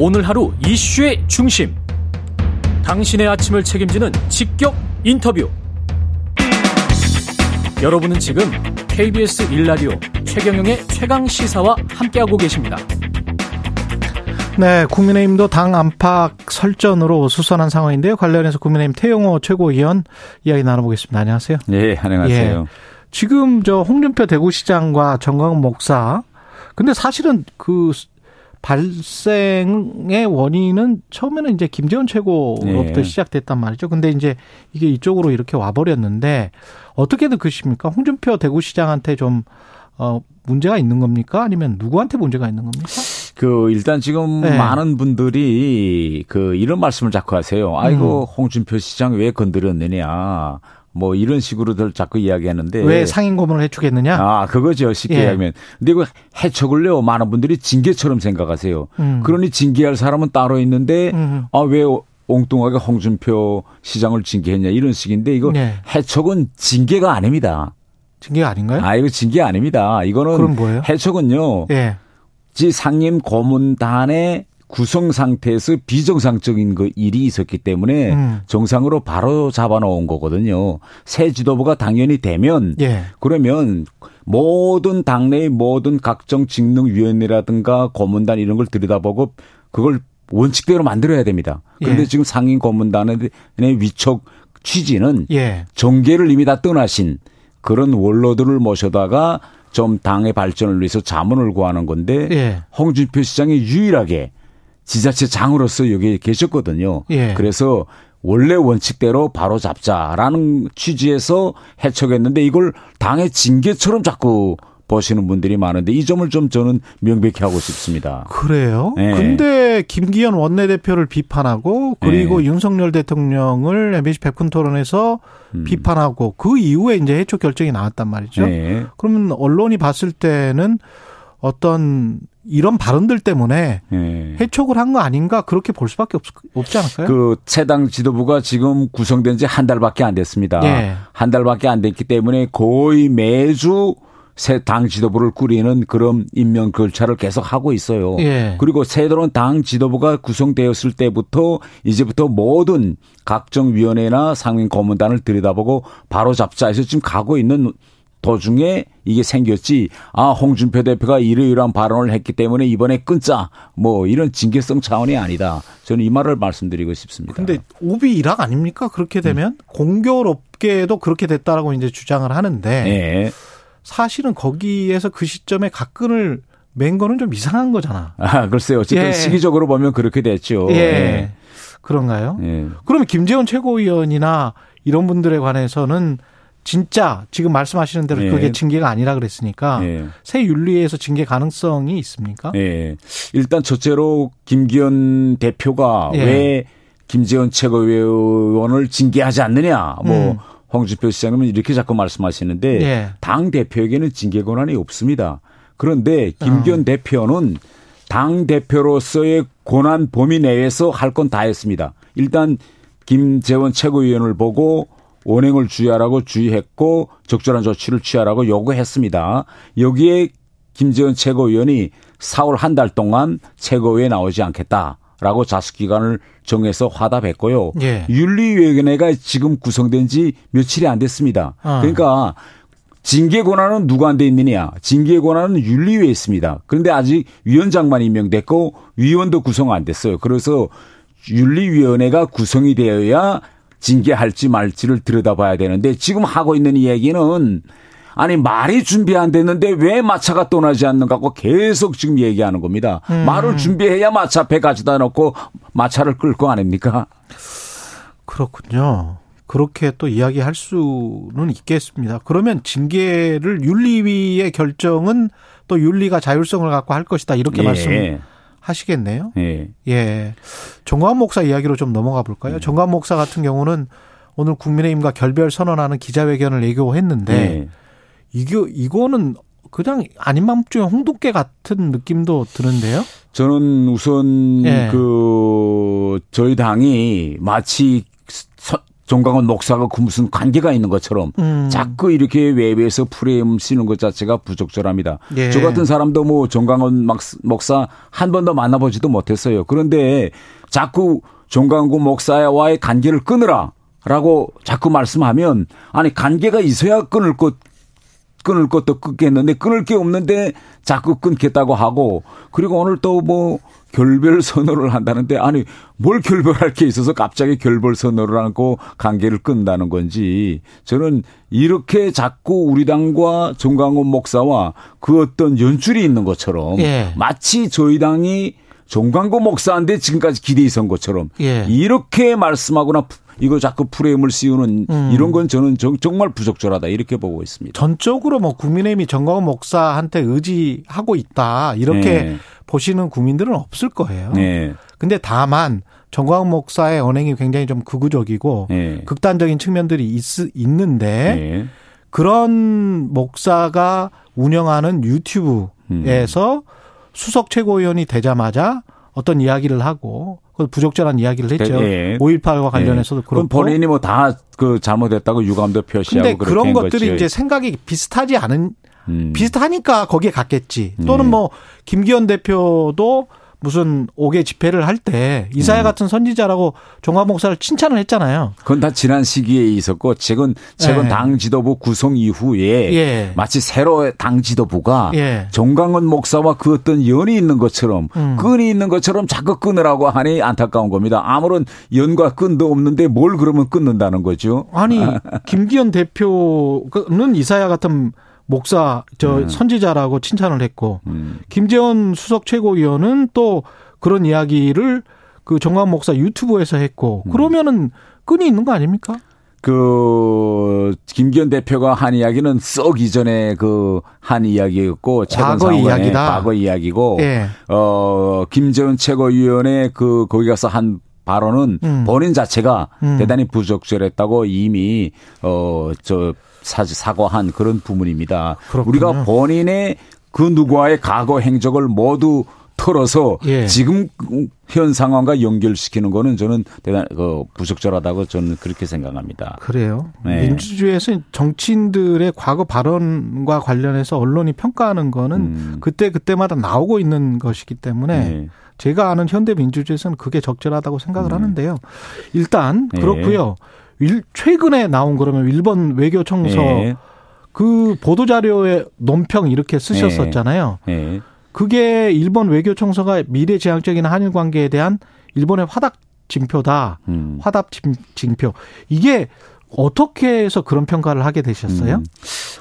오늘 하루 이슈의 중심. 당신의 아침을 책임지는 직격 인터뷰. 여러분은 지금 KBS 일라디오 최경영의 최강 시사와 함께하고 계십니다. 네, 국민의힘도 당 안팎 설전으로 수선한 상황인데요. 관련해서 국민의힘 태영호 최고위원 이야기 나눠보겠습니다. 안녕하세요. 네, 안녕하세요. 예, 지금 저 홍준표 대구시장과 정광훈 목사 근데 사실은 그 발생의 원인은 처음에는 이제 김재원 최고로부터 네. 시작됐단 말이죠. 근데 이제 이게 이쪽으로 이렇게 와버렸는데 어떻게 느끼십니까? 홍준표 대구시장한테 좀, 어, 문제가 있는 겁니까? 아니면 누구한테 문제가 있는 겁니까? 그 일단 지금 네. 많은 분들이 그 이런 말씀을 자꾸 하세요. 아이고 음. 홍준표 시장 왜 건드렸느냐. 뭐 이런 식으로들 자꾸 이야기하는데 왜 상인 고문을 해촉했느냐? 아 그거죠 쉽게 예. 이야기하면. 근데 그 해촉을요 많은 분들이 징계처럼 생각하세요. 음. 그러니 징계할 사람은 따로 있는데 음. 아왜 엉뚱하게 홍준표 시장을 징계했냐 이런 식인데 이거 네. 해촉은 징계가 아닙니다. 징계가 아닌가요? 아 이거 징계 아닙니다. 이거는 그럼 뭐예요? 해촉은요. 예. 지 상임 고문단의 구성 상태에서 비정상적인 그 일이 있었기 때문에 음. 정상으로 바로 잡아놓은 거거든요. 새 지도부가 당연히 되면 예. 그러면 모든 당내의 모든 각종 직능위원회라든가 고문단 이런 걸 들여다보고 그걸 원칙대로 만들어야 됩니다. 그런데 예. 지금 상임 고문단의 위촉 취지는 예. 정계를 이미 다 떠나신 그런 원로들을 모셔다가 좀 당의 발전을 위해서 자문을 구하는 건데 예. 홍준표 시장이 유일하게 지자체장으로서 여기 계셨거든요. 예. 그래서 원래 원칙대로 바로 잡자라는 취지에서 해촉했는데 이걸 당의 징계처럼 자꾸 보시는 분들이 많은데 이 점을 좀 저는 명백히 하고 싶습니다. 그래요? 네. 근데 김기현 원내대표를 비판하고 그리고 네. 윤석열 대통령을 MBC 백분 토론에서 음. 비판하고 그 이후에 이제 해촉 결정이 나왔단 말이죠. 네. 그러면 언론이 봤을 때는 어떤 이런 발언들 때문에 네. 해촉을 한 거 아닌가 그렇게 볼 수밖에 없, 없지 않을까요? 그 새당 지도부가 지금 구성된 지 한 달밖에 안 됐습니다. 네. 한 달밖에 안 됐기 때문에 거의 매주 새 당 지도부를 꾸리는 그런 임명 절차를 계속 하고 있어요. 예. 그리고 새로운 당 지도부가 구성되었을 때부터 이제부터 모든 각종 위원회나 상임 고문단을 들여다보고 바로 잡자 해서 지금 가고 있는 도중에 이게 생겼지 아 홍준표 대표가 이러이러한 발언을 했기 때문에 이번에 끊자 뭐 이런 징계성 차원이 아니다 저는 이 말을 말씀드리고 싶습니다. 근데 오비 일학 아닙니까 그렇게 되면 음. 공교롭게도 그렇게 됐다라고 이제 주장을 하는데 네. 사실은 거기에서 그 시점에 각근을 맨 거는 좀 이상한 거잖아. 아 글쎄요 어쨌든 예. 시기적으로 보면 그렇게 됐죠. 예. 예. 그런가요? 예. 그러면 김재원 최고위원이나 이런 분들에 관해서는 진짜 지금 말씀하시는 대로 네. 그게 징계가 아니라 그랬으니까 네. 새 윤리에서 징계 가능성이 있습니까? 네. 일단 첫째로 김기현 대표가 네. 왜 김재원 최고위원을 징계하지 않느냐. 뭐 음. 홍준표 시장님은 이렇게 자꾸 말씀하시는데 네. 당 대표에게는 징계 권한이 없습니다. 그런데 김기현 어. 대표는 당 대표로서의 권한 범위 내에서 할 건 다 했습니다. 일단 김재원 최고위원을 보고 원행을 주의하라고 주의했고 적절한 조치를 취하라고 요구했습니다. 여기에 김재원 최고위원이 4월 한 달 동안 최고위에 나오지 않겠다 라고 자숙기간을 정해서 화답했고요. 예. 윤리위원회가 지금 구성된 지 며칠이 안 됐습니다. 어. 그러니까 징계 권한은 누구한테 있느냐? 징계 권한은 윤리위에 있습니다. 그런데 아직 위원장만 임명됐고 위원도 구성 안 됐어요. 그래서 윤리위원회가 구성이 되어야 징계할지 말지를 들여다봐야 되는데 지금 하고 있는 이야기는 아니 말이 준비 안 됐는데 왜 마차가 떠나지 않는가 고 계속 지금 얘기하는 겁니다. 음. 말을 준비해야 마차 앞에 가져다 놓고 마차를 끌고 아닙니까? 그렇군요. 그렇게 또 이야기할 수는 있겠습니다. 그러면 징계를 윤리위의 결정은 또 윤리가 자율성을 갖고 할 것이다 이렇게 예. 말씀. 하시겠네요. 예. 예. 정광 목사 이야기로 좀 넘어가 볼까요? 음. 정광 목사 같은 경우는 오늘 국민의힘과 결별 선언하는 기자회견을 예고했는데 예. 이거 이거는 그냥 아닌 맘중에 홍두깨 같은 느낌도 드는데요. 저는 우선 예. 그 저희 당이 마치 종강원 목사가 그 무슨 관계가 있는 것처럼 음. 자꾸 이렇게 외부에서 프레임 쓰는 것 자체가 부적절합니다. 예. 저 같은 사람도 뭐 종강원 목사 한 번도 만나보지도 못했어요. 그런데 자꾸 종강구 목사와의 관계를 끊으라. 라고 자꾸 말씀하면 아니 관계가 있어야 끊을 것 끊을 것도 끊겠는데 끊을 게 없는데 자꾸 끊겠다고 하고 그리고 오늘 또뭐 결별 선언을 한다는데 아니 뭘 결별할 게 있어서 갑자기 결별 선언을 하고 관계를 끊는다는 건지 저는 이렇게 자꾸 우리 당과 정강훈 목사와 그 어떤 연출이 있는 것처럼 예. 마치 저희 당이 종광고 목사한테 지금까지 기대 있었던 것처럼 예. 이렇게 말씀하거나 이거 자꾸 프레임을 씌우는 음. 이런 건 저는 정말 부적절하다 이렇게 보고 있습니다. 전적으로 뭐 국민의힘이 정광훈 목사한테 의지하고 있다 이렇게 네. 보시는 국민들은 없을 거예요. 네. 근데 다만 정광훈 목사의 언행이 굉장히 좀 극우적이고 네. 극단적인 측면들이 있, 있는데 네. 그런 목사가 운영하는 유튜브에서 음. 수석 최고위원이 되자마자 어떤 이야기를 하고 부적절한 이야기를 했죠. 네. 5.18과 관련해서도 네. 그렇고. 본인이 뭐 다 그 잘못했다고 유감도 표시하고 근데 그런 것들이 거지. 이제 생각이 비슷하지 않은 음. 비슷하니까 거기에 갔겠지. 또는 네. 뭐 김기현 대표도 무슨 옥외 집회를 할 때 이사야 음. 같은 선지자라고 종합 목사를 칭찬을 했잖아요. 그건 다 지난 시기에 있었고 최근 최근 네. 당 지도부 구성 이후에 예. 마치 새로 당 지도부가 예. 정강원 목사와 그 어떤 연이 있는 것처럼 음. 끈이 있는 것처럼 자꾸 끊으라고 하니 안타까운 겁니다. 아무런 연과 끈도 없는데 뭘 그러면 끊는다는 거죠. 아니 김기현 대표는 이사야 같은 목사 저 음. 선지자라고 칭찬을 했고 음. 김재원 수석 최고위원은 또 그런 이야기를 그 정광 목사 유튜브에서 했고 음. 그러면은 끈이 있는 거 아닙니까? 그 김기현 대표가 한 이야기는 썩 이전에 그 한 이야기였고 과거 이야기다. 과거 이야기고 예. 어 김재원 최고위원의 그 거기 가서 한 발언은 음. 본인 자체가 음. 대단히 부적절했다고 이미 어저 사과한 그런 부분입니다. 그렇군요. 우리가 본인의 그 누구와의 과거 행적을 모두 털어서 예. 지금 현 상황과 연결시키는 거는 저는 대단 그 부적절하다고 저는 그렇게 생각합니다. 그래요. 네. 민주주의에서 정치인들의 과거 발언과 관련해서 언론이 평가하는 거는 음. 그때 그때마다 나오고 있는 것이기 때문에 네. 제가 아는 현대 민주주의에서는 그게 적절하다고 생각을 음. 하는데요. 일단 네. 그렇고요. 최근에 나온 그러면 일본 외교 청서 네. 그 보도 자료에 논평 이렇게 쓰셨었잖아요. 네. 네. 그게 일본 외교 청서가 미래지향적인 한일 관계에 대한 일본의 화답 징표다. 음. 화답 징표. 이게 어떻게 해서 그런 평가를 하게 되셨어요? 음.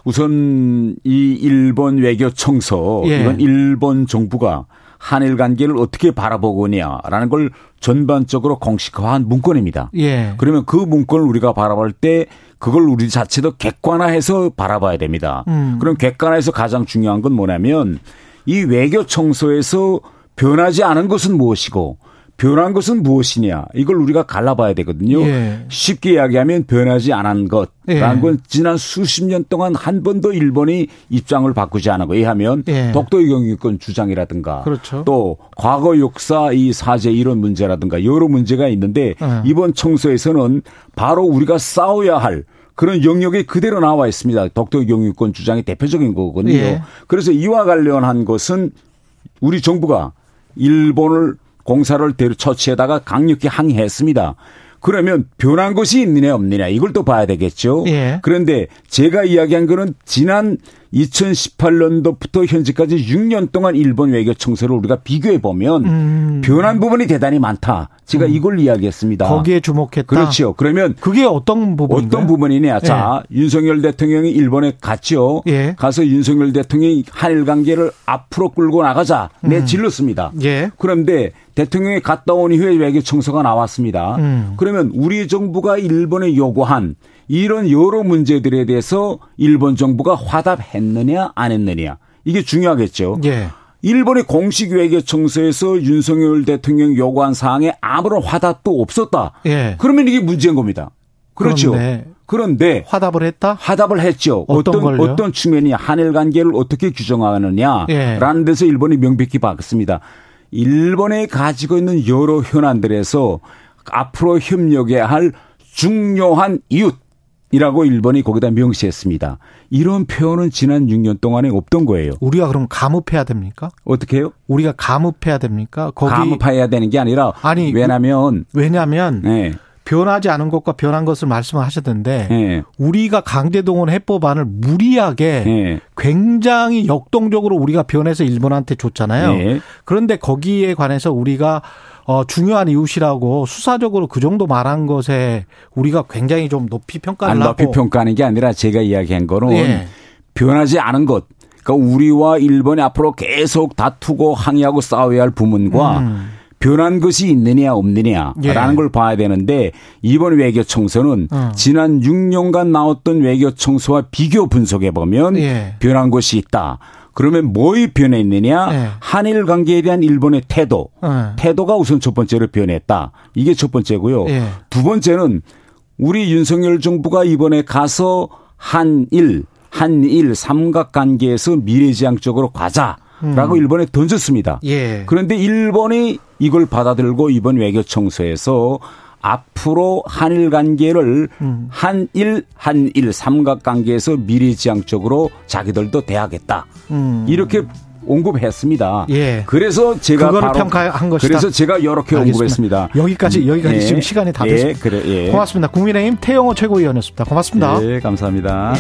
우선 이 일본 외교 청서 예. 이건 일본 정부가 한일 관계를 어떻게 바라보고냐라는 걸 전반적으로 공식화한 문건입니다. 예. 그러면 그 문건을 우리가 바라볼 때 그걸 우리 자체도 객관화해서 바라봐야 됩니다. 음. 그럼 객관화해서 가장 중요한 건 뭐냐면 이 외교 청소에서 변하지 않은 것은 무엇이고 변한 것은 무엇이냐 이걸 우리가 갈라봐야 되거든요. 예. 쉽게 이야기하면 변하지 않은 것라는 예. 건 지난 수십 년 동안 한 번도 일본이 입장을 바꾸지 않은 거에 하면 예. 독도의 경유권 주장이라든가 그렇죠. 또 과거 역사 이 사제 이런 문제라든가 여러 문제가 있는데 예. 이번 청소에서는 바로 우리가 싸워야 할 그런 영역이 그대로 나와 있습니다. 독도의 경유권 주장이 대표적인 거거든요. 예. 그래서 이와 관련한 것은 우리 정부가 일본을 공사를 처치에다가 강력히 항의했습니다. 그러면 변한 것이 있느냐 없느냐 이걸 또 봐야 되겠죠. 예. 그런데 제가 이야기한 거는 지난 2018년도부터 현재까지 6년 동안 일본 외교 청소를 우리가 비교해 보면 음. 변한 부분이 대단히 많다. 제가 음. 이걸 이야기했습니다. 거기에 주목했다. 그렇죠. 그러면 그게 어떤 부분 어떤 부분이냐? 자, 예. 윤석열 대통령이 일본에 갔죠. 예. 가서 윤석열 대통령이 한일 관계를 앞으로 끌고 나가자 내질렀습니다. 음. 예. 그런데 대통령이 갔다 온 이후에 외교 청소가 나왔습니다. 음. 그러면 우리 정부가 일본에 요구한 이런 여러 문제들에 대해서 일본 정부가 화답했느냐 안 했느냐 이게 중요하겠죠. 예. 일본의 공식 외교 청소에서 윤석열 대통령 요구한 사항에 아무런 화답도 없었다. 예. 그러면 이게 문제인 겁니다. 그렇죠. 그런데, 그런데 화답을 했다? 화답을 했죠. 어떤 어떤, 어떤 측면이 한일 관계를 어떻게 규정하느냐라는 예. 데서 일본이 명백히 바꿨습니다. 일본에 가지고 있는 여러 현안들에서 앞으로 협력해야 할 중요한 이웃이라고 일본이 거기다 명시했습니다. 이런 표현은 지난 6년 동안에 없던 거예요. 우리가 그럼 감읍해야 됩니까? 어떻게 해요? 우리가 감읍해야 됩니까? 거기 감읍해야 되는 게 아니라 아니 왜냐면 왜냐면 네. 변하지 않은 것과 변한 것을 말씀하셨는데 네. 우리가 강제동원 해법안을 무리하게 네. 굉장히 역동적으로 우리가 변해서 일본한테 줬잖아요. 네. 그런데 거기에 관해서 우리가 어, 중요한 이웃이라고 수사적으로 그 정도 말한 것에 우리가 굉장히 좀 높이 평가를 아니, 하고 높이 평가하는 게 아니라 제가 이야기한 거는 예. 변하지 않은 것. 그러니까 우리와 일본이 앞으로 계속 다투고 항의하고 싸워야 할 부문과 음. 변한 것이 있느냐 없느냐라는 예. 걸 봐야 되는데 이번 외교 청소는 어. 지난 6년간 나왔던 외교 청소와 비교 분석해 보면 예. 변한 것이 있다. 그러면 뭐이 변했느냐? 네. 한일 관계에 대한 일본의 태도. 네. 태도가 우선 첫 번째로 변했다. 이게 첫 번째고요. 네. 두 번째는 우리 윤석열 정부가 이번에 가서 한일, 한일 삼각관계에서 미래지향적으로 가자. 라고 음. 일본에 던졌습니다. 예. 그런데 일본이 이걸 받아들고 이번 외교 청소에서 앞으로 한일 관계를 음. 한일 한일 삼각 관계에서 미래지향적으로 자기들도 대하겠다. 음. 이렇게 언급했습니다. 예. 그래서 제가 그거를 평가한 것이다. 그래서 제가 이렇게 알겠습니다. 언급했습니다. 여기까지 여기까지 예. 지금 시간이 다 됐습니다. 예. 그래. 예. 고맙습니다. 국민의힘 태영호 최고위원이었습니다. 고맙습니다. 예, 감사합니다.